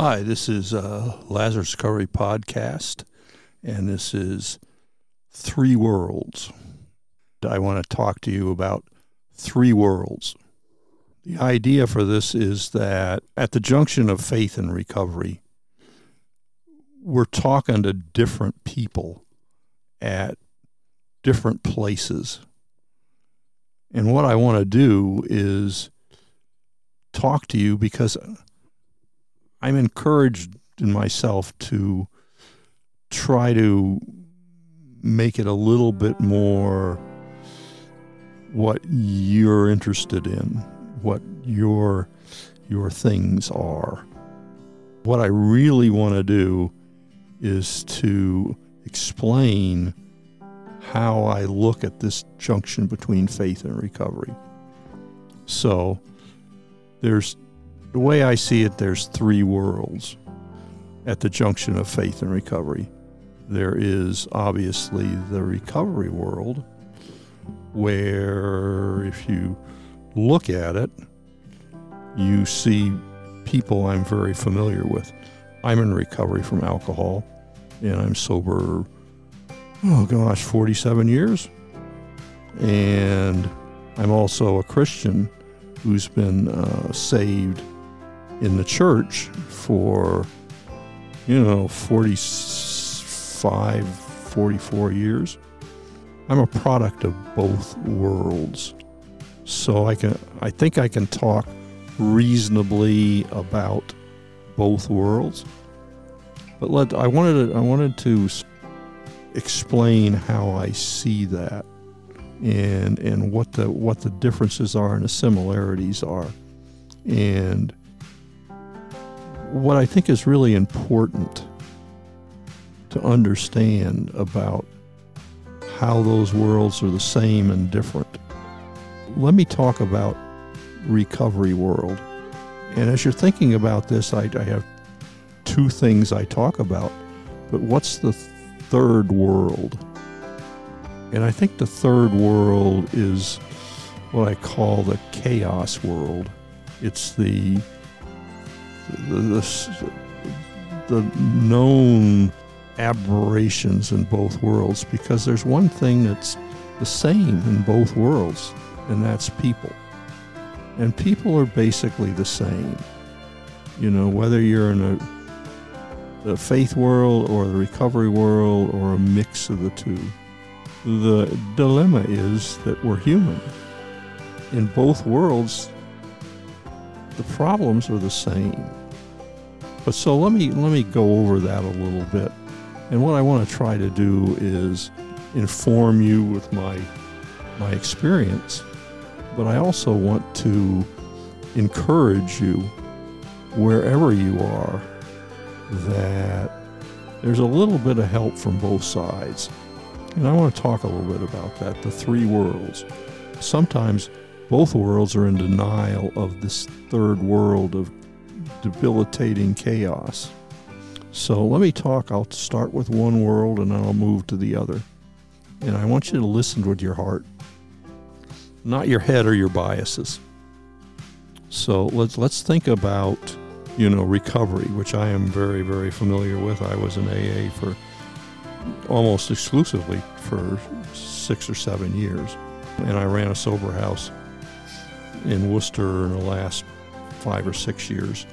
Hi, this is uh, Lazarus Recovery Podcast, and this is Three Worlds. I want to talk to you about three worlds. The idea for this is that at the junction of faith and recovery, we're talking to different people at different places. And what I want to do is talk to you because I'm encouraged in myself to try to make it a little bit more what you're interested in, what your your things are. What I really want to do is to explain how I look at this junction between faith and recovery. So there's the way I see it, there's three worlds at the junction of faith and recovery. There is obviously the recovery world, where if you look at it, you see people I'm very familiar with. I'm in recovery from alcohol, and I'm sober, oh gosh, 47 years. And I'm also a Christian who's been uh, saved in the church for, you know, 45, 44 years. I'm a product of both worlds. So I can I think I can talk reasonably about both worlds. But let I wanted to, I wanted to explain how I see that and and what the what the differences are and the similarities are. And what I think is really important to understand about how those worlds are the same and different. Let me talk about recovery world. And as you're thinking about this, I, I have two things I talk about. But what's the third world? And I think the third world is what I call the chaos world. It's the the, the, the known aberrations in both worlds because there's one thing that's the same in both worlds, and that's people. And people are basically the same. You know, whether you're in a, faith world or the recovery world or a mix of the two. The dilemma is that we're human. In both worlds, the problems are the same. But so let me let me go over that a little bit. And what I want to try to do is inform you with my my experience, but I also want to encourage you wherever you are that there's a little bit of help from both sides. And I want to talk a little bit about that, the three worlds. Sometimes both worlds are in denial of this third world of debilitating chaos. So let me talk. I'll start with one world and then I'll move to the other. And I want you to listen with your heart, not your head or your biases. So let's let's think about you know recovery, which I am very very familiar with. I was in AA for almost exclusively for six or seven years, and I ran a sober house in Worcester in the last five or six years.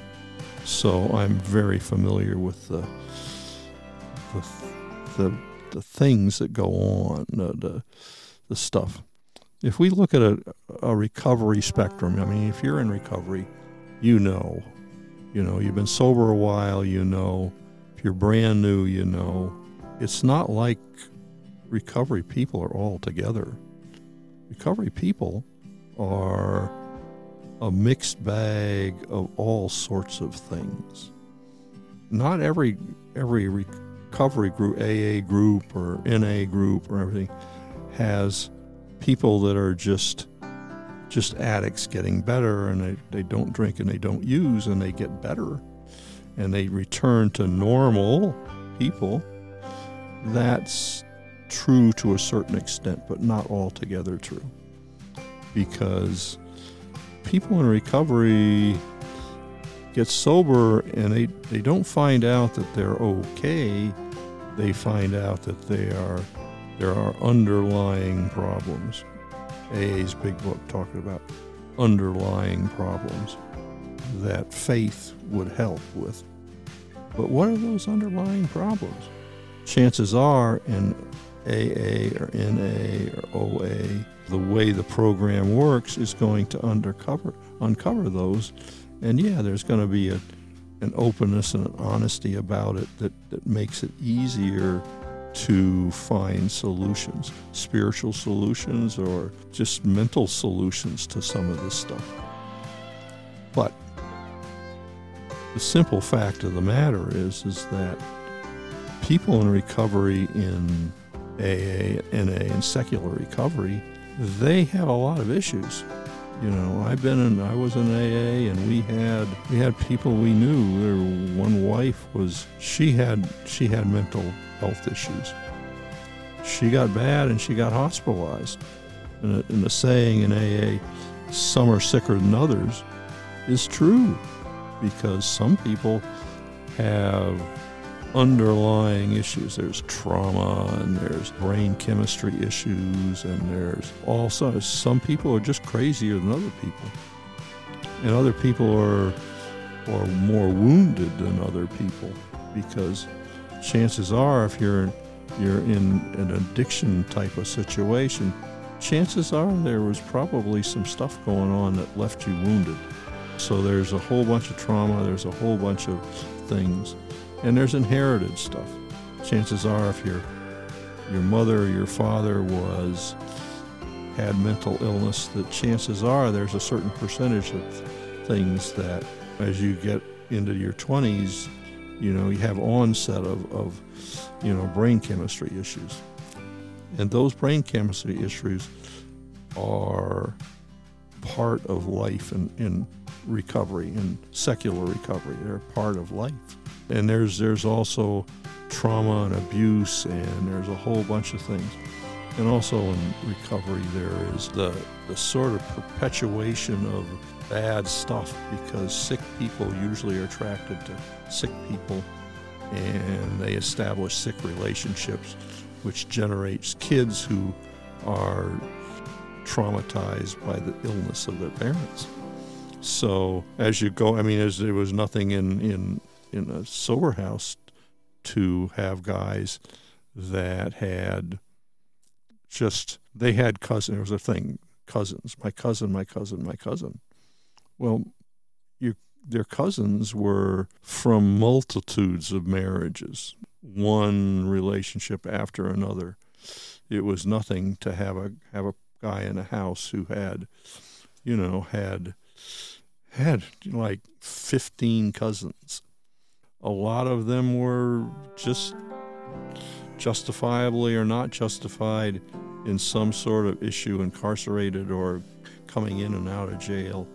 So I'm very familiar with the the the, the things that go on, the, the, the stuff. If we look at a, a recovery spectrum, I mean, if you're in recovery, you know, you know, you've been sober a while, you know, if you're brand new, you know, it's not like recovery people are all together. Recovery people are a mixed bag of all sorts of things. Not every every recovery group, AA group or NA group or everything, has people that are just just addicts getting better and they, they don't drink and they don't use and they get better and they return to normal people. That's true to a certain extent, but not altogether true. Because people in recovery get sober and they, they don't find out that they're okay, they find out that they are there are underlying problems. AA's big book talking about underlying problems that faith would help with. But what are those underlying problems? Chances are in AA or NA or OA, the way the program works is going to undercover uncover those. And yeah, there's going to be a, an openness and an honesty about it that, that makes it easier to find solutions, spiritual solutions or just mental solutions to some of this stuff. But the simple fact of the matter is is that people in recovery in AA, NA, and secular recovery, they have a lot of issues. You know, I've been in, I was in AA, and we had we had people we knew. One wife was she had she had mental health issues. She got bad and she got hospitalized. And, and the saying in AA, "Some are sicker than others," is true, because some people have underlying issues. There's trauma and there's brain chemistry issues and there's also some people are just crazier than other people. And other people are are more wounded than other people because chances are if you're you're in an addiction type of situation, chances are there was probably some stuff going on that left you wounded. So there's a whole bunch of trauma, there's a whole bunch of things and there's inherited stuff. Chances are, if your your mother or your father was had mental illness, that chances are there's a certain percentage of things that, as you get into your 20s, you know, you have onset of, of you know brain chemistry issues, and those brain chemistry issues are part of life in, in recovery, in secular recovery. They're part of life. And there's there's also trauma and abuse, and there's a whole bunch of things. And also in recovery, there is the, the sort of perpetuation of bad stuff because sick people usually are attracted to sick people and they establish sick relationships, which generates kids who are traumatized by the illness of their parents. So as you go, I mean, as there was nothing in, in in a sober house to have guys that had just they had cousins. There was a thing, cousins. My cousin, my cousin, my cousin. Well, you their cousins were from multitudes of marriages, one relationship after another. It was nothing to have a have a guy in a house who had, you know, had had like 15 cousins a lot of them were just justifiably or not justified in some sort of issue, incarcerated or coming in and out of jail,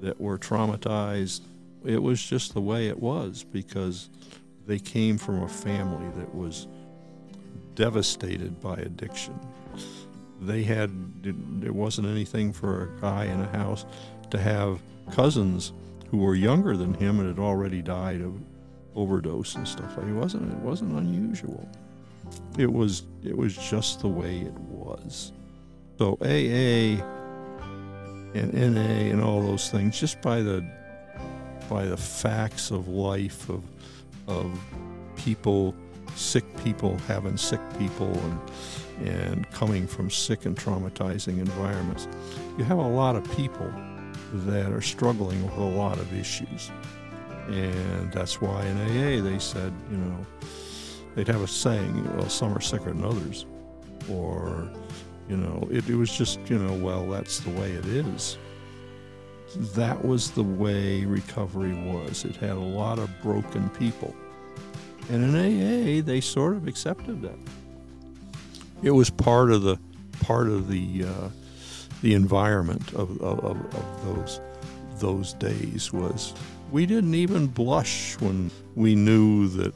that were traumatized. It was just the way it was because they came from a family that was devastated by addiction. They had, there wasn't anything for a guy in a house to have cousins who were younger than him and had already died of overdose and stuff like it wasn't it wasn't unusual. It was it was just the way it was. So aa and na and all those things just by the by the facts of life of of people sick people having sick people and and coming from sick and traumatizing environments. You have a lot of people that are struggling with a lot of issues and that's why in AA they said, you know, they'd have a saying, well, some are sicker than others. Or, you know, it, it was just, you know, well, that's the way it is. That was the way recovery was. It had a lot of broken people. And in AA, they sort of accepted that. It was part of the part of the uh, the environment of, of, of those those days was we didn't even blush when we knew that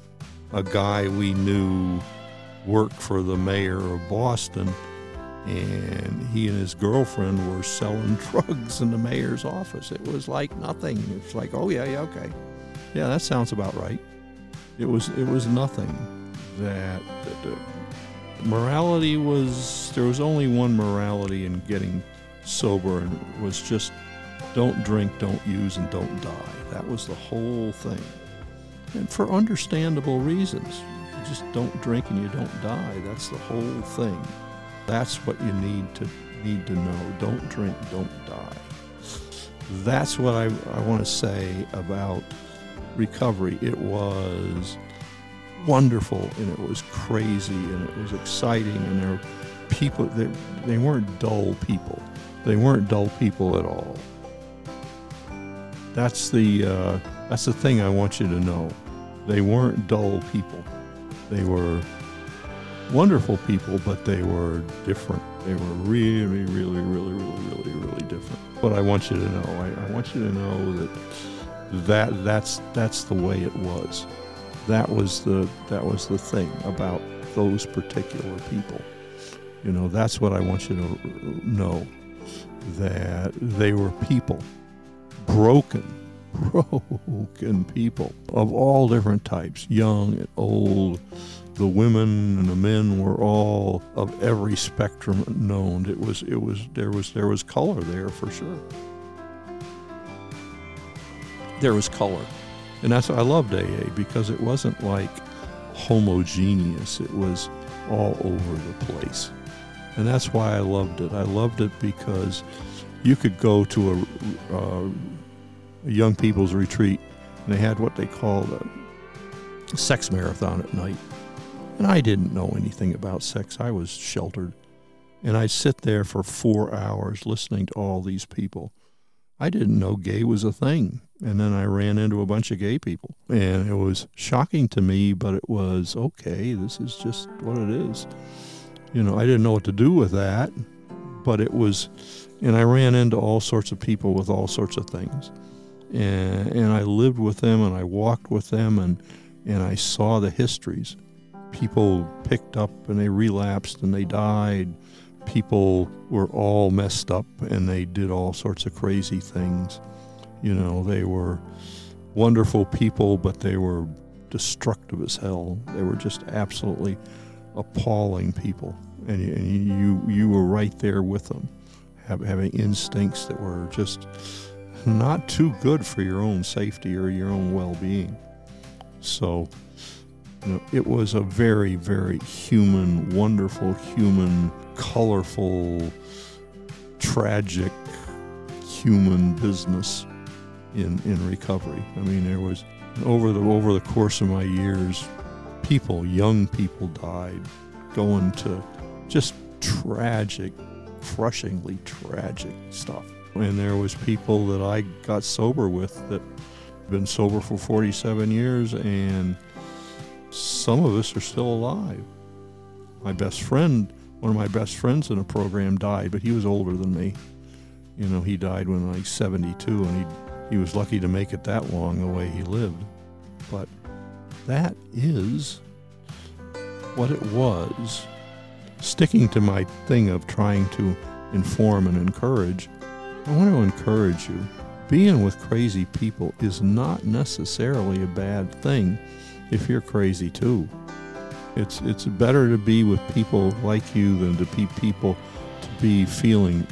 a guy we knew worked for the mayor of Boston and he and his girlfriend were selling drugs in the mayor's office. It was like nothing. It's like, oh, yeah, yeah, okay. Yeah, that sounds about right. It was it was nothing that, that, that morality was there was only one morality in getting sober and it was just don't drink, don't use, and don't die. That was the whole thing. And for understandable reasons. You just don't drink and you don't die. That's the whole thing. That's what you need to need to know. Don't drink, don't die. That's what I, I want to say about recovery. It was wonderful and it was crazy and it was exciting and there were people they, they weren't dull people. They weren't dull people at all. That's the uh, that's the thing I want you to know. They weren't dull people. They were wonderful people, but they were different. They were really, really, really, really, really, really different. But I want you to know. I, I want you to know that that that's that's the way it was. That was the that was the thing about those particular people. You know, that's what I want you to know. That they were people broken, broken people of all different types, young and old. The women and the men were all of every spectrum known. It was, it was, there was, there was color there for sure. There was color, and that's why I loved AA because it wasn't like homogeneous. It was all over the place, and that's why I loved it. I loved it because you could go to a, a, a young people's retreat, and they had what they called a sex marathon at night. And I didn't know anything about sex. I was sheltered. And I'd sit there for four hours listening to all these people. I didn't know gay was a thing. And then I ran into a bunch of gay people. And it was shocking to me, but it was okay, this is just what it is. You know, I didn't know what to do with that, but it was, and I ran into all sorts of people with all sorts of things. And, and I lived with them and I walked with them and, and I saw the histories people picked up and they relapsed and they died. People were all messed up and they did all sorts of crazy things. You know, they were wonderful people, but they were destructive as hell. They were just absolutely appalling people, and you you, you were right there with them, having instincts that were just not too good for your own safety or your own well-being. So you know, it was a very, very human, wonderful, human, colorful, tragic human business in, in recovery. I mean, there was over the over the course of my years, people, young people died, going to just tragic, crushingly tragic stuff. And there was people that I got sober with that been sober for 47 years and some of us are still alive. My best friend, one of my best friends in a program died, but he was older than me. You know, he died when was 72, and he he was lucky to make it that long the way he lived. But that is what it was. Sticking to my thing of trying to inform and encourage, I want to encourage you. Being with crazy people is not necessarily a bad thing if you're crazy too. It's it's better to be with people like you than to be people to be feeling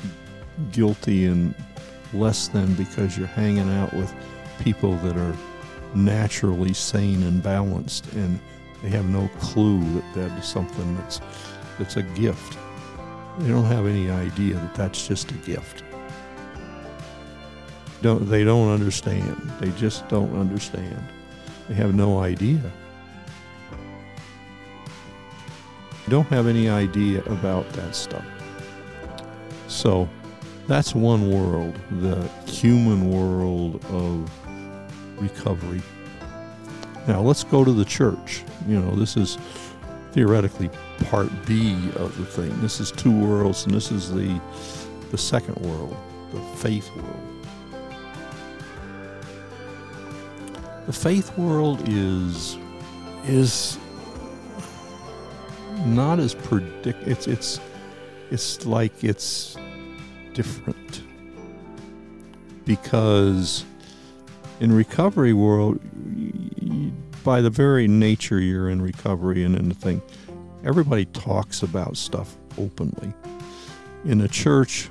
guilty and less than because you're hanging out with people that are naturally sane and balanced and they have no clue that that is something that's that's a gift. They don't have any idea that that's just a gift. Don't they don't understand. They just don't understand. They have no idea. Don't have any idea about that stuff. So that's one world, the human world of recovery. Now let's go to the church. You know, this is theoretically part B of the thing. This is two worlds, and this is the the second world, the faith world. The faith world is is not as predict. It's it's it's like it's different because In recovery world, by the very nature you're in recovery and in the thing, everybody talks about stuff openly. In a church,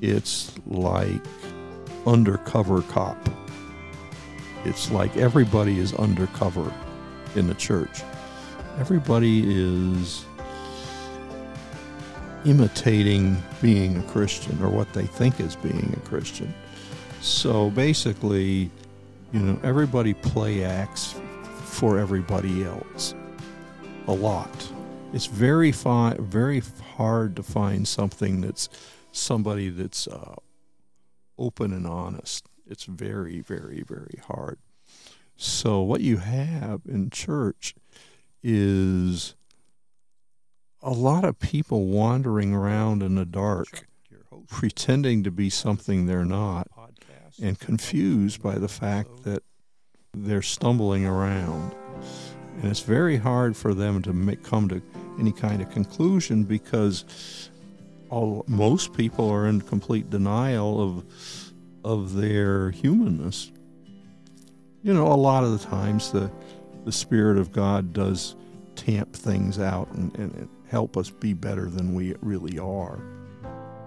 it's like undercover cop. It's like everybody is undercover in the church. Everybody is imitating being a Christian or what they think is being a Christian. So basically, you know, everybody play acts for everybody else a lot. It's very fi- very hard to find something that's somebody that's uh, open and honest. It's very, very, very hard. So what you have in church is a lot of people wandering around in the dark, pretending to be something they're not, and confused by the fact that they're stumbling around. And it's very hard for them to make, come to any kind of conclusion because all, most people are in complete denial of of their humanness. You know, a lot of the times the the Spirit of God does tamp things out and, and help us be better than we really are.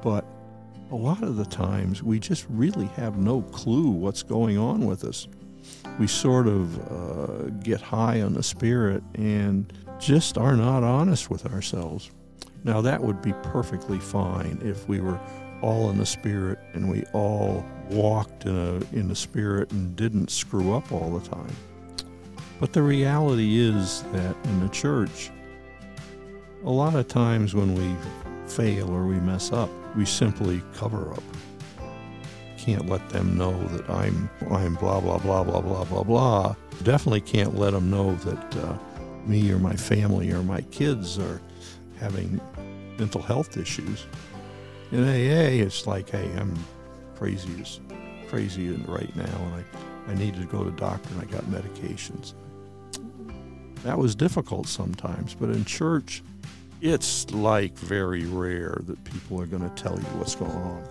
But a lot of the times we just really have no clue what's going on with us. We sort of uh, get high on the Spirit and just are not honest with ourselves. Now, that would be perfectly fine if we were all in the Spirit and we all walked in, a, in the Spirit and didn't screw up all the time. But the reality is that in the church, a lot of times when we fail or we mess up, we simply cover up. Can't let them know that I'm I'm blah blah blah blah blah blah blah. Definitely can't let them know that uh, me or my family or my kids are having mental health issues. In AA, it's like, hey, I'm crazy as crazy right now, and I, I need to go to doctor, and I got medications. That was difficult sometimes, but in church, it's like very rare that people are going to tell you what's going on.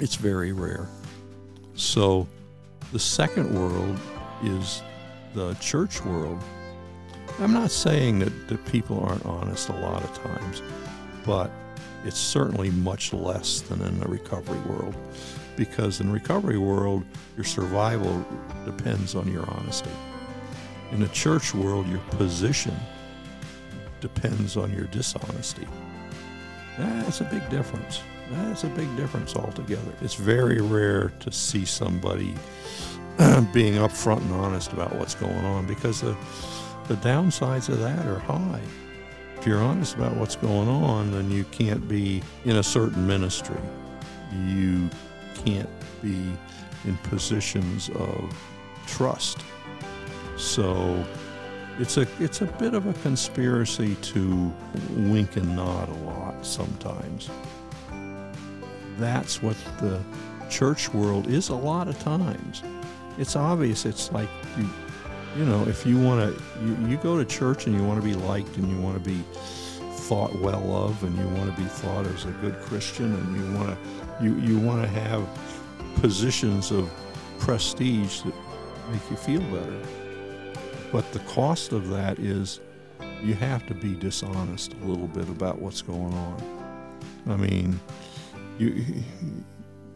It's very rare. So the second world is the church world. I'm not saying that, that people aren't honest a lot of times, but it's certainly much less than in the recovery world. Because in the recovery world, your survival depends on your honesty. In the church world, your position depends on your dishonesty. That's a big difference. That's a big difference altogether. It's very rare to see somebody being upfront and honest about what's going on because the, the downsides of that are high. If you're honest about what's going on, then you can't be in a certain ministry. You can't be in positions of trust. So it's a it's a bit of a conspiracy to wink and nod a lot sometimes. That's what the church world is a lot of times. It's obvious. It's like you, you know, if you want to, you, you go to church and you want to be liked and you want to be thought well of and you want to be thought as a good Christian and you want to, you you want to have positions of prestige that make you feel better. But the cost of that is you have to be dishonest a little bit about what's going on. I mean, you,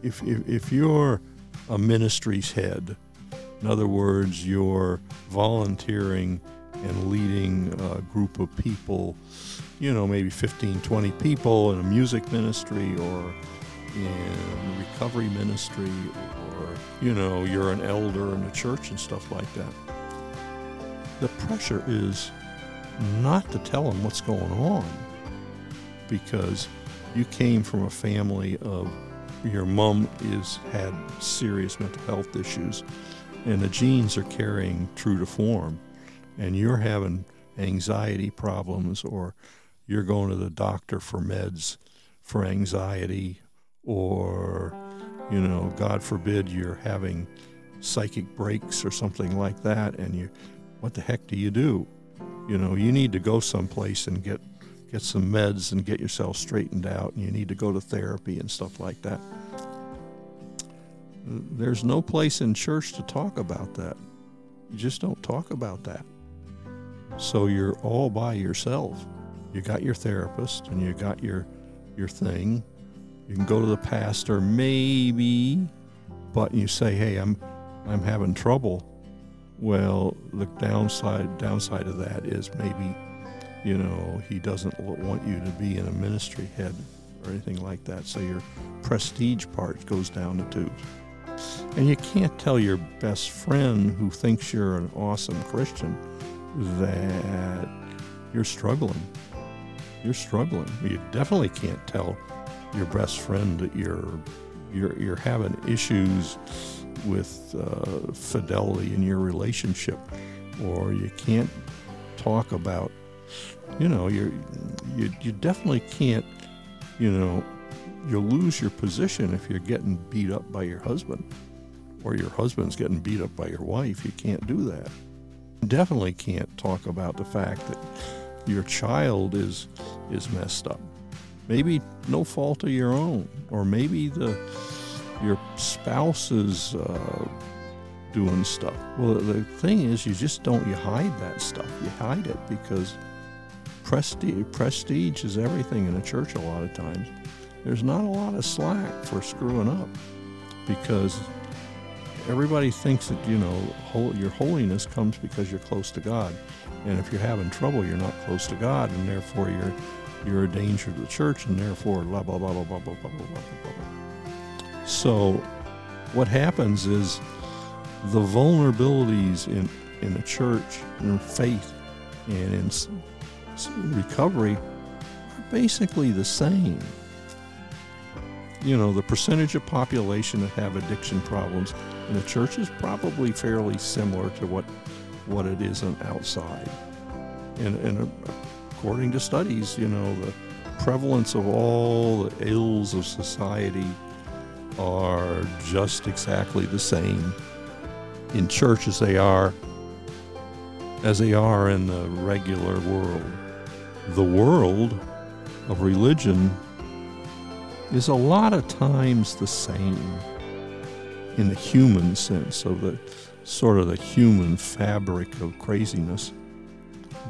if, if, if you're a ministry's head, in other words, you're volunteering and leading a group of people, you know, maybe 15, 20 people in a music ministry or in a recovery ministry, or, you know, you're an elder in a church and stuff like that the pressure is not to tell them what's going on because you came from a family of your mom is had serious mental health issues and the genes are carrying true to form and you're having anxiety problems or you're going to the doctor for meds for anxiety or you know god forbid you're having psychic breaks or something like that and you what the heck do you do? You know, you need to go someplace and get get some meds and get yourself straightened out, and you need to go to therapy and stuff like that. There's no place in church to talk about that. You just don't talk about that. So you're all by yourself. You got your therapist and you got your your thing. You can go to the pastor maybe, but you say, "Hey, I'm I'm having trouble." Well, the downside downside of that is maybe, you know, he doesn't want you to be in a ministry head or anything like that. So your prestige part goes down the tubes. And you can't tell your best friend who thinks you're an awesome Christian that you're struggling. You're struggling. You definitely can't tell your best friend that you're you're you're having issues with uh, fidelity in your relationship, or you can't talk about, you know, you you you definitely can't, you know, you'll lose your position if you're getting beat up by your husband, or your husband's getting beat up by your wife. You can't do that. Definitely can't talk about the fact that your child is is messed up. Maybe no fault of your own, or maybe the your spouse is uh, doing stuff. Well, the thing is, you just don't, you hide that stuff. You hide it because prestige, prestige is everything in a church a lot of times. There's not a lot of slack for screwing up because everybody thinks that, you know, your holiness comes because you're close to God. And if you're having trouble, you're not close to God, and therefore you're you're a danger to the church, and therefore blah blah blah blah blah blah blah blah blah blah. So, what happens is the vulnerabilities in, in a church, in faith, and in recovery are basically the same. You know, the percentage of population that have addiction problems in a church is probably fairly similar to what, what it is on outside. And, and according to studies, you know, the prevalence of all the ills of society are just exactly the same in church as they are as they are in the regular world. The world of religion is a lot of times the same in the human sense of the sort of the human fabric of craziness.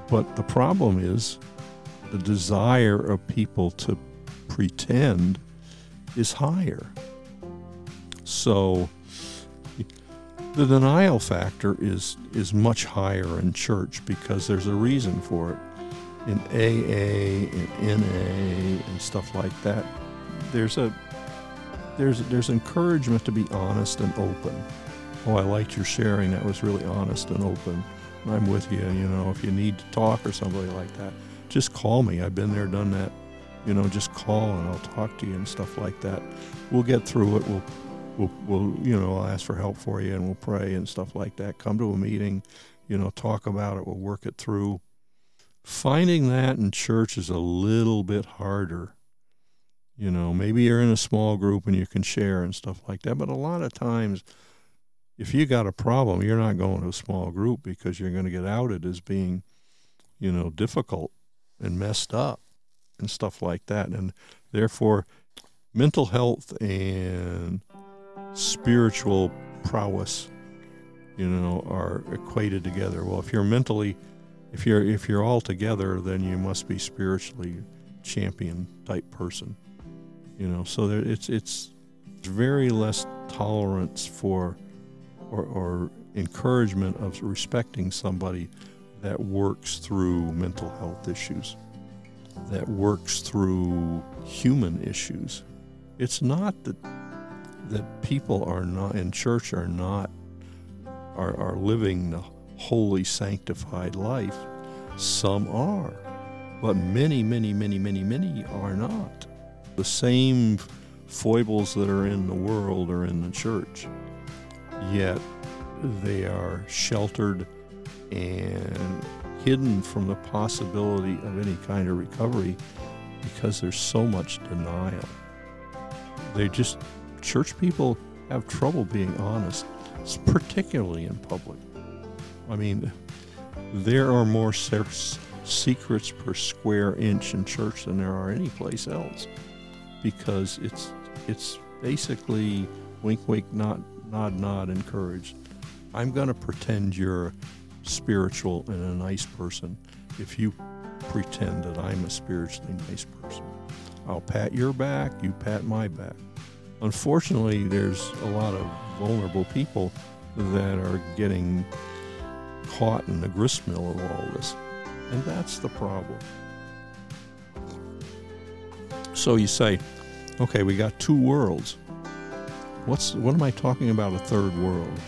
But the problem is the desire of people to pretend is higher. So the denial factor is is much higher in church because there's a reason for it. In AA and NA and stuff like that, there's a there's there's encouragement to be honest and open. Oh, I liked your sharing. That was really honest and open. I'm with you. You know, if you need to talk or somebody like that, just call me. I've been there, done that. You know, just call and I'll talk to you and stuff like that. We'll get through it. We'll we'll, we'll you know I'll ask for help for you and we'll pray and stuff like that. Come to a meeting, you know, talk about it. We'll work it through. Finding that in church is a little bit harder. You know, maybe you're in a small group and you can share and stuff like that. But a lot of times, if you got a problem, you're not going to a small group because you're going to get outed as being, you know, difficult and messed up and stuff like that. And therefore, mental health and spiritual prowess, you know, are equated together. Well, if you're mentally, if you're if you're all together, then you must be spiritually champion type person, you know. So there, it's it's very less tolerance for or, or encouragement of respecting somebody that works through mental health issues, that works through human issues. It's not that that people are not in church are not are, are living the holy sanctified life. Some are, but many, many, many, many, many are not. The same foibles that are in the world are in the church, yet they are sheltered and hidden from the possibility of any kind of recovery because there's so much denial. They just church people have trouble being honest, particularly in public. I mean, there are more secrets per square inch in church than there are any place else because it's it's basically wink, wink, nod, nod, nod, encouraged. I'm going to pretend you're spiritual and a nice person if you pretend that I'm a spiritually nice person. I'll pat your back, you pat my back. Unfortunately, there's a lot of vulnerable people that are getting caught in the gristmill of all this. And that's the problem. So you say, okay, we got two worlds. What's what am I talking about a third world?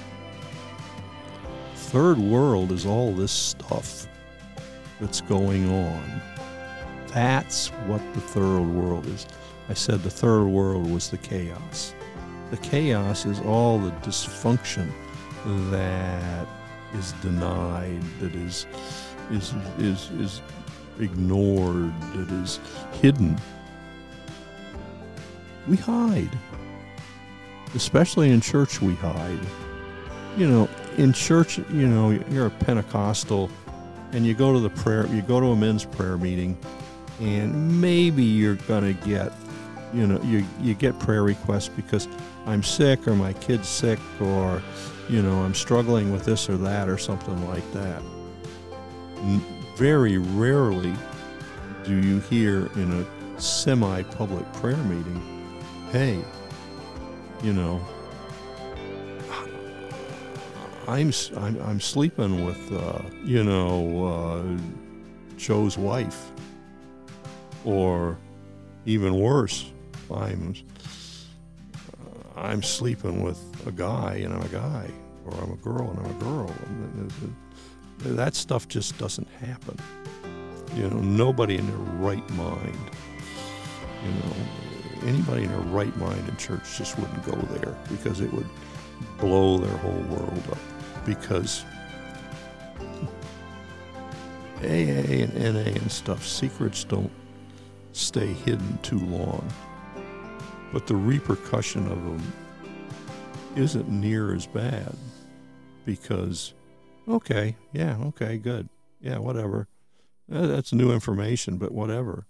Third world is all this stuff that's going on. That's what the third world is. I said the third world was the chaos. The chaos is all the dysfunction that is denied, that is is is is ignored, that is hidden. We hide. Especially in church we hide. You know, in church, you know, you're a Pentecostal and you go to the prayer you go to a men's prayer meeting and maybe you're going to get you know you you get prayer requests because I'm sick or my kid's sick or you know I'm struggling with this or that or something like that. Very rarely do you hear in a semi-public prayer meeting, "Hey, you know, I'm I'm, I'm sleeping with uh, you know uh, Joe's wife, or even worse, I'm uh, I'm sleeping with a guy and I'm a guy, or I'm a girl and I'm a girl. That stuff just doesn't happen. You know, nobody in their right mind, you know, anybody in their right mind in church just wouldn't go there because it would blow their whole world up. Because AA and NA and stuff, secrets don't stay hidden too long. But the repercussion of them isn't near as bad because, okay, yeah, okay, good. Yeah, whatever. That's new information, but whatever.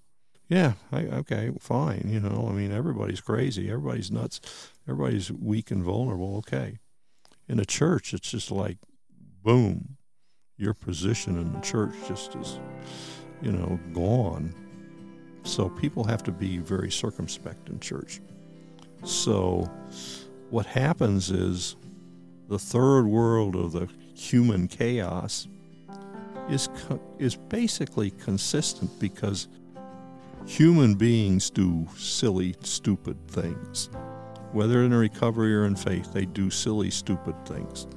Yeah, I, okay, fine. You know, I mean, everybody's crazy. Everybody's nuts. Everybody's weak and vulnerable. Okay. In a church, it's just like, boom, your position in the church just is, you know, gone. So people have to be very circumspect in church. So what happens is the third world of the human chaos is is basically consistent because human beings do silly, stupid things. Whether in recovery or in faith, they do silly, stupid things.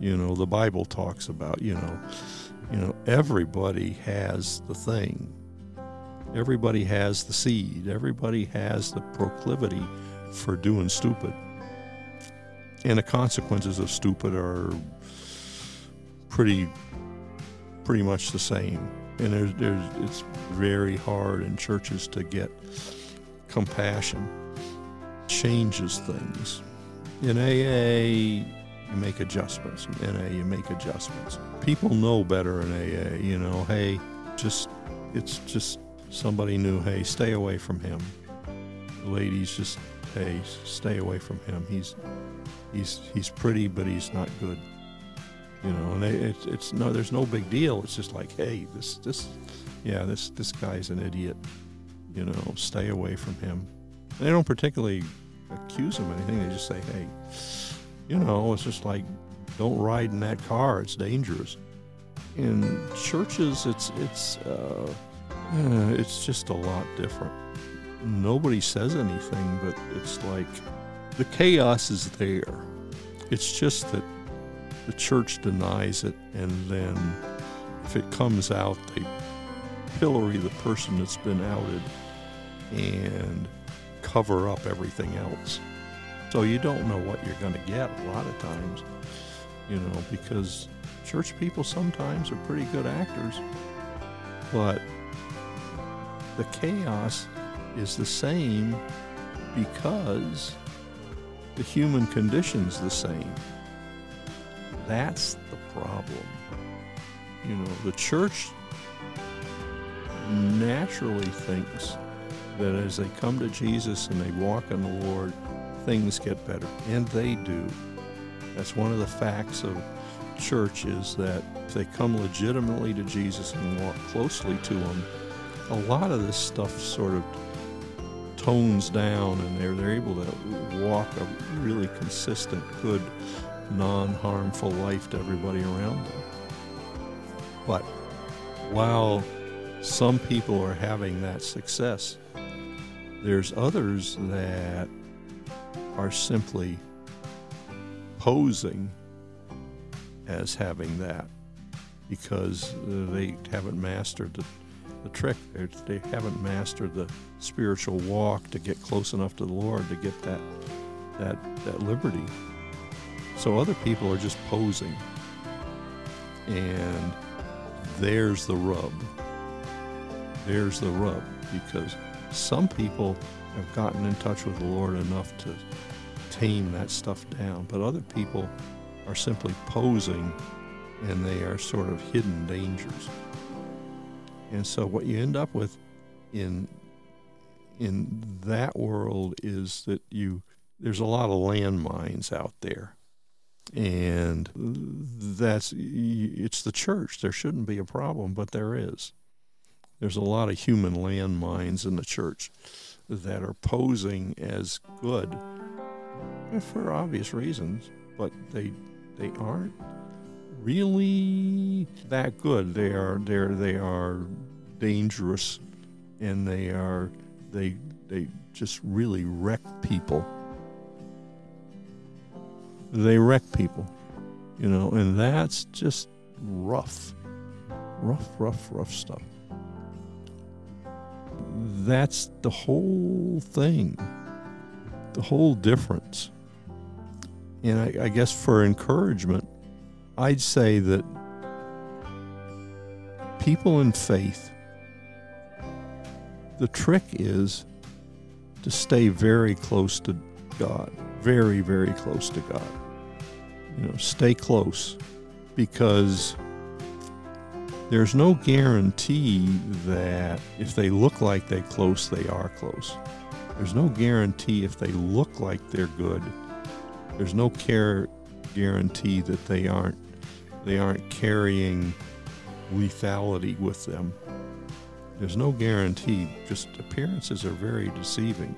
You know, the Bible talks about, you know, you know, everybody has the thing. Everybody has the seed. Everybody has the proclivity for doing stupid. And the consequences of stupid are pretty pretty much the same. And there's, there's it's very hard in churches to get compassion. Changes things. In AA, you make adjustments. In NA, you make adjustments. People know better in AA. You know, hey, just it's just somebody knew, Hey, stay away from him. Ladies, just hey, stay away from him. He's he's he's pretty, but he's not good. You know, and they, it's it's no, there's no big deal. It's just like, hey, this this, yeah, this this guy's an idiot. You know, stay away from him. And they don't particularly accuse him of anything. They just say, hey, you know, it's just like, don't ride in that car. It's dangerous. In churches, it's it's uh, it's just a lot different. Nobody says anything, but it's like the chaos is there. It's just that the church denies it, and then if it comes out, they pillory the person that's been outed and cover up everything else. So you don't know what you're going to get a lot of times, you know, because church people sometimes are pretty good actors, but the chaos is the same because the human condition's the same. That's the problem. You know, the church naturally thinks that as they come to Jesus and they walk in the Lord, things get better, and they do. That's one of the facts of church is that if they come legitimately to Jesus and walk closely to Him, a lot of this stuff sort of tones down and they're, they're able to walk a really consistent, good, non harmful life to everybody around them. But while some people are having that success, there's others that are simply posing as having that because they haven't mastered the, the trick. They have not mastered the spiritual walk to get close enough to the Lord to get that that that liberty. So other people are just posing, and there's the rub. There's the rub because some people have gotten in touch with the Lord enough to tame that stuff down, but other people are simply posing and they are sort of hidden dangers. And so what you end up with in in that world is that you there's a lot of landmines out there. And that's it's the church. There shouldn't be a problem, but there is. There's a lot of human landmines in the church that are posing as good eh, for obvious reasons, but they they aren't really that good. They are they they are dangerous, and they are they they just really wreck people. They wreck people, you know, and that's just rough, rough, rough, rough stuff. That's the whole thing, the whole difference. And I, I guess for encouragement, I'd say that people in faith, the trick is to stay very close to God, very, very close to God. You know, stay close because there's no guarantee that if they look like they're close, they are close. There's no guarantee if they look like they're good there's no care guarantee that they aren't they aren't carrying lethality with them. There's no guarantee. Just appearances are very deceiving.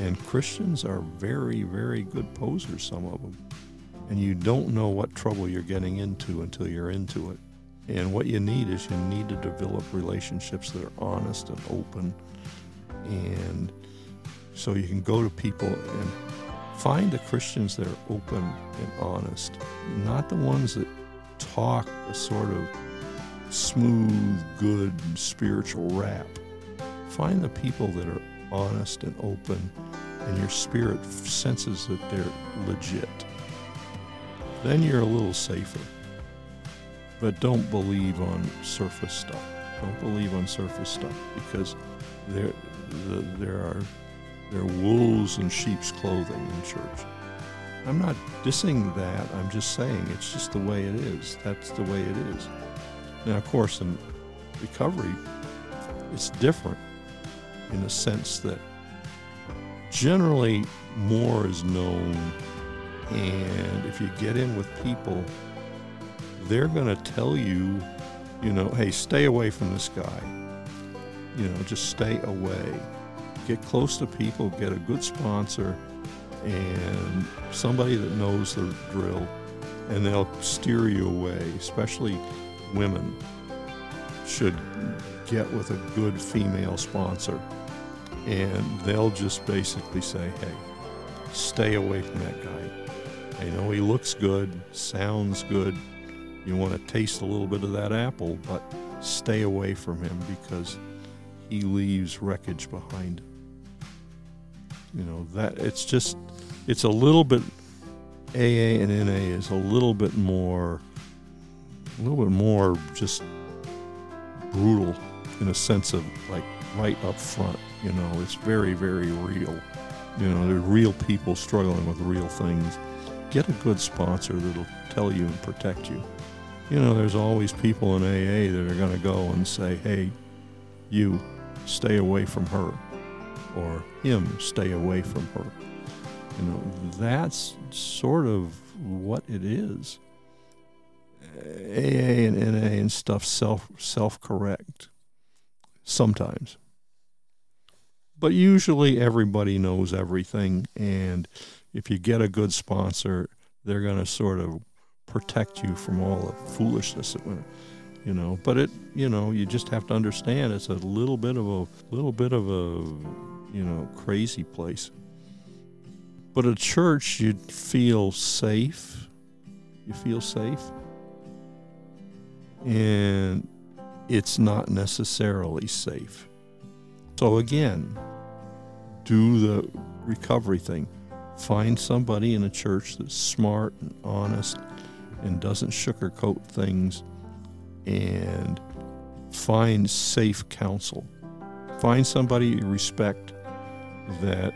And Christians are very, very good posers, some of them. And you don't know what trouble you're getting into until you're into it. And what you need is you need to develop relationships that are honest and open. And so you can go to people and Find the Christians that are open and honest, not the ones that talk a sort of smooth, good spiritual rap. Find the people that are honest and open, and your spirit senses that they're legit. Then you're a little safer. But don't believe on surface stuff. Don't believe on surface stuff because there, there are there are wolves in sheep's clothing in church. I'm not dissing that. I'm just saying it's just the way it is. That's the way it is. Now, of course, in recovery, it's different in the sense that generally more is known. And if you get in with people, they're going to tell you, you know, hey, stay away from this guy. You know, just stay away get close to people, get a good sponsor, and somebody that knows the drill, and they'll steer you away, especially women should get with a good female sponsor. And they'll just basically say, hey, stay away from that guy. I know he looks good, sounds good. You want to taste a little bit of that apple, but stay away from him because he leaves wreckage behind. You know that it's just it's a little bit AA and NA is a little bit more a little bit more just brutal in a sense of like right up front. You know, it's very very real. You know, there's real people struggling with real things. Get a good sponsor that'll tell you and protect you. You know, there's always people in AA that are going to go and say, "Hey, you stay away from her." or him stay away from her. You know, that's sort of what it is. AA and NA and stuff self self correct sometimes. But usually everybody knows everything and if you get a good sponsor, they're going to sort of protect you from all the foolishness that went you know but it you know you just have to understand it's a little bit of a little bit of a you know crazy place but at church you feel safe. You feel safe. And it's not necessarily safe. So again do the recovery thing. Find somebody in a church that's smart and honest and doesn't sugarcoat things and find safe counsel. Find somebody you respect that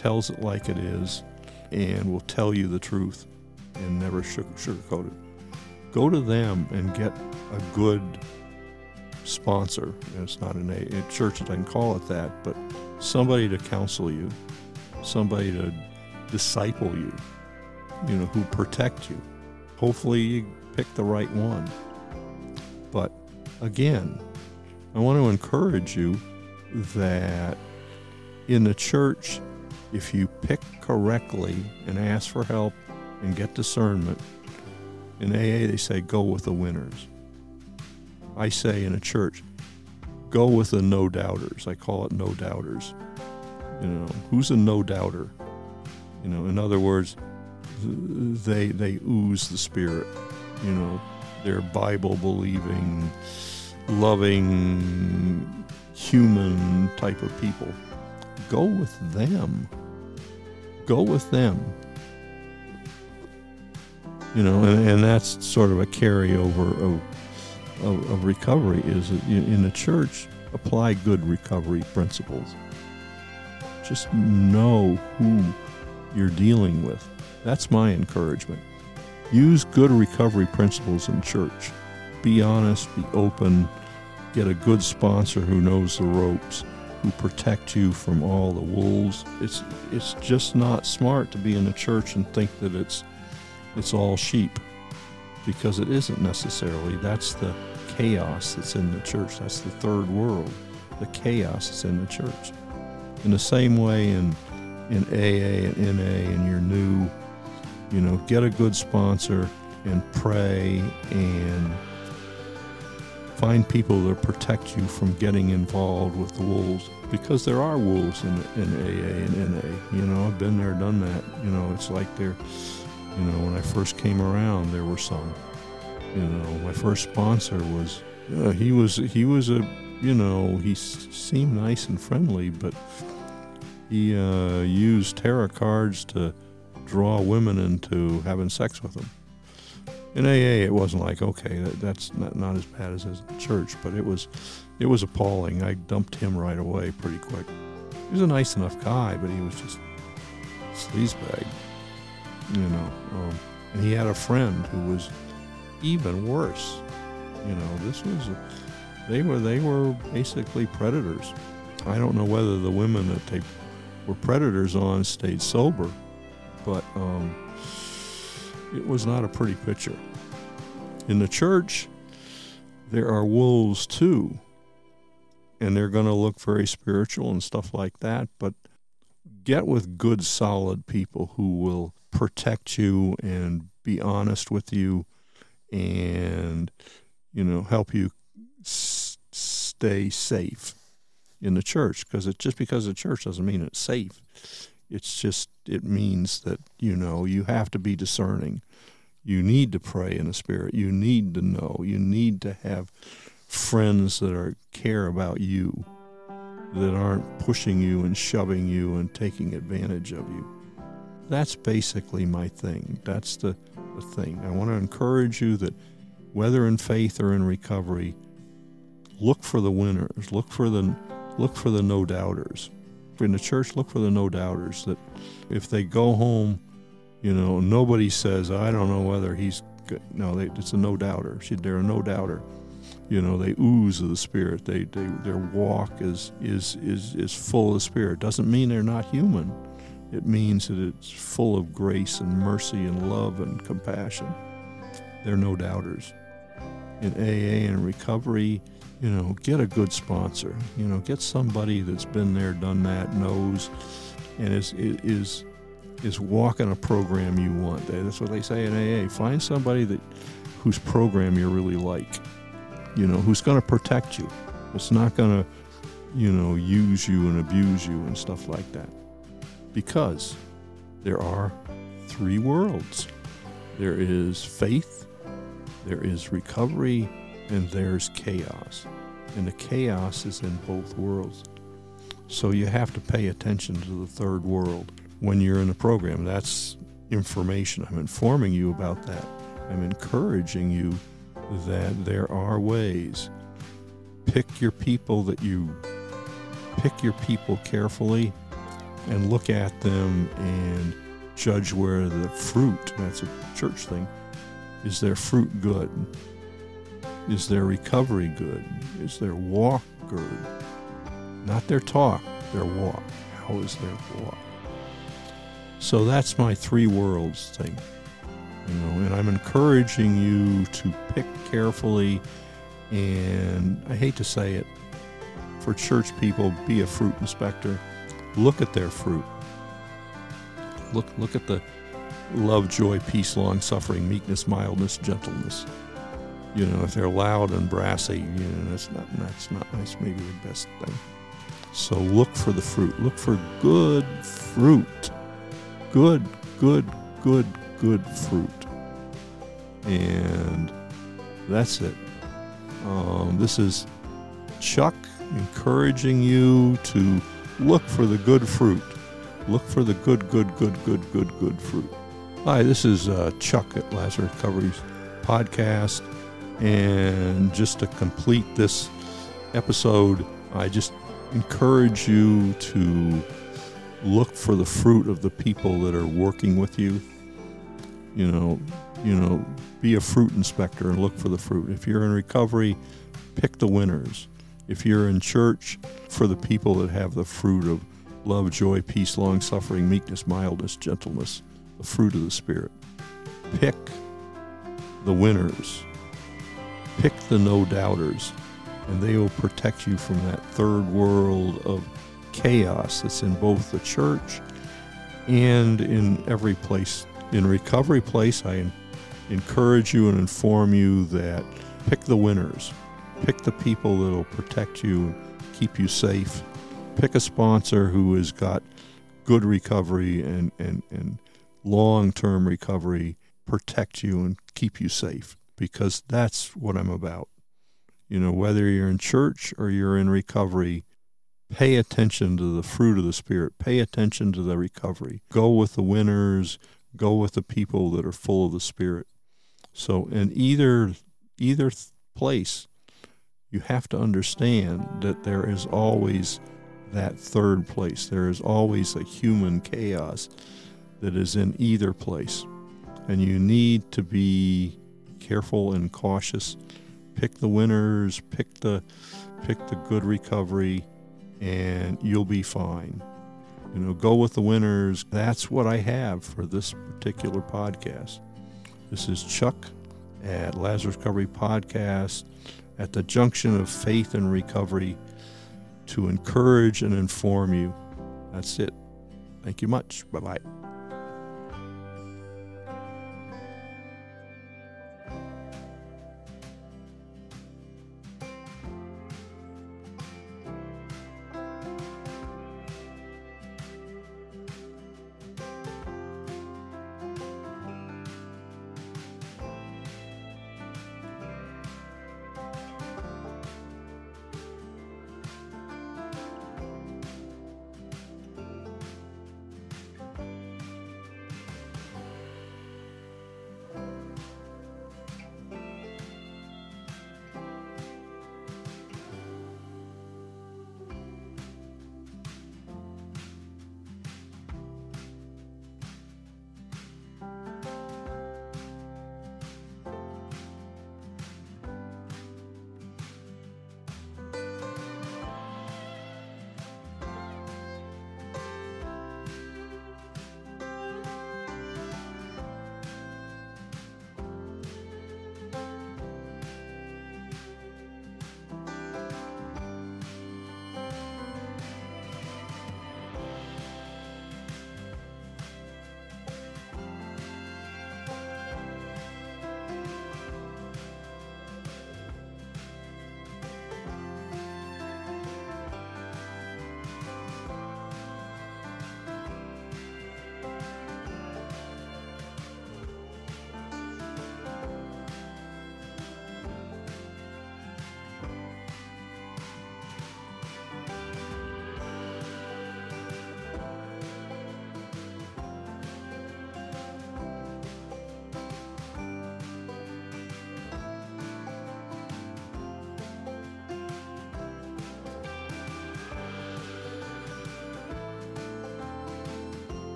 tells it like it is and will tell you the truth and never sugarcoat it. Go to them and get a good sponsor. It's not an a, a church that I can call it that, but somebody to counsel you, somebody to disciple you, you know, who protect you. Hopefully, you pick the right one. But again, I want to encourage you that in the church, if you pick correctly and ask for help and get discernment, in AA they say go with the winners. I say in a church, go with the no doubters. I call it no doubters. You know, who's a no doubter? You know, in other words, they they ooze the spirit. You know, they're Bible believing, loving, human type of people. Go with them. Go with them. You know, and, and that's sort of a carryover of, of, of recovery is in the church, apply good recovery principles. Just know who you're dealing with. That's my encouragement. Use good recovery principles in church. Be honest, be open, get a good sponsor who knows the ropes, who protect you from all the wolves. It's it's just not smart to be in a church and think that it's it's all sheep because it isn't necessarily. That's the chaos that's in the church. That's the third world. The chaos that's in the church. In the same way in in AA and NA and you're new you know, get a good sponsor and pray and find people that protect you from getting involved with the wolves because there are wolves in, in AA and NA. You know, I've been there, done that. You know, it's like there, you know, when I first came around, there were some. You know, my first sponsor was, uh, he was, he was a, you know, he seemed nice and friendly, but he uh, used tarot cards to draw women into having sex with them. In AA, it wasn't like okay, that, that's not, not as bad as in church, but it was it was appalling. I dumped him right away pretty quick. He was a nice enough guy, but he was just sleazebag, you know. Um, and he had a friend who was even worse. You know, this was they were they were basically predators. I don't know whether the women that they were predators on stayed sober but um, it was not a pretty picture. In the church, there are wolves too, and they're going to look very spiritual and stuff like that, but get with good, solid people who will protect you and be honest with you and, you know, help you s- stay safe in the church because it just because the church doesn't mean it's safe it's just, it means that, you know, you have to be discerning. You need to pray in the Spirit. You need to know. You need to have friends that are care about you, that aren't pushing you and shoving you and taking advantage of you. That's basically my thing. That's the, the thing. I want to encourage you that whether in faith or in recovery, look for the winners. Look for the look for the no doubters in the church, look for the no doubters. That if they go home, you know, nobody says, I don't know whether he's good. No, they, it's a no doubter. They're a no doubter. You know, they ooze of the Spirit. They, they their walk is is is is full of Spirit. Doesn't mean they're not human, It means that it's full of grace and mercy and love and compassion. They're no doubters. In AA and recovery, you know, get a good sponsor. You know, get somebody that's been there, done that, knows, and is is is walking a program you want. That's what they say in AA. Find somebody that whose program you really like. You know, who's going to protect you. It's not going to, you know, use you and abuse you and stuff like that. Because there are three worlds. There is faith, there is recovery, and there's chaos. And the chaos is in both worlds. So you have to pay attention to the third world when you're in the program. That's information. I'm informing you about that. I'm encouraging you that there are ways. Pick your people that you pick your people carefully and look at them and judge where the fruit, that's a church thing, is their fruit good? Is their recovery good? Is their walk good? Not their talk, their walk. How is their walk? So that's my three worlds thing. You know, and I'm encouraging you to pick carefully and I hate to say it, for church people, be a fruit inspector. Look at their fruit. Look look at the love, joy, peace, long suffering, meekness, mildness, gentleness. You know, if they're loud and brassy, you know, that's not that's not nice, maybe the best thing. So look for the fruit. Look for good fruit. Good, good, good, good fruit. And that's it. Um, this is Chuck encouraging you to look for the good fruit. Look for the good, good, good, good, good, good fruit. Hi, this is uh, Chuck at Lazarus Recovery's podcast. And just to complete this episode, I just encourage you to look for the fruit of the people that are working with you. You know, you know, be a fruit inspector and look for the fruit. If you're in recovery, pick the winners. If you're in church, for the people that have the fruit of love, joy, peace, long suffering, meekness, mildness, gentleness, the fruit of the Spirit. Pick the winners. Pick the no doubters, and they will protect you from that third world of chaos that's in both the church and in every place. In recovery place, I encourage you and inform you that pick the winners, pick the people that will protect you, and keep you safe. Pick a sponsor who has got good recovery and, and, and long term recovery, protect you and keep you safe because that's what I'm about. You know, whether you're in church or you're in recovery, pay attention to the fruit of the Spirit, pay attention to the recovery. Go with the winners, go with the people that are full of the Spirit. So in either either place, you have to understand that there is always that third place. There is always a human chaos that is in either place. And you need to be careful and cautious. Pick the winners, pick the pick the good recovery and you'll be fine. You know, go with the winners. That's what I have for this particular podcast. This is Chuck at Lazarus Recovery Podcast at the junction of faith and recovery to encourage and inform you. That's it. Thank you much. Bye bye.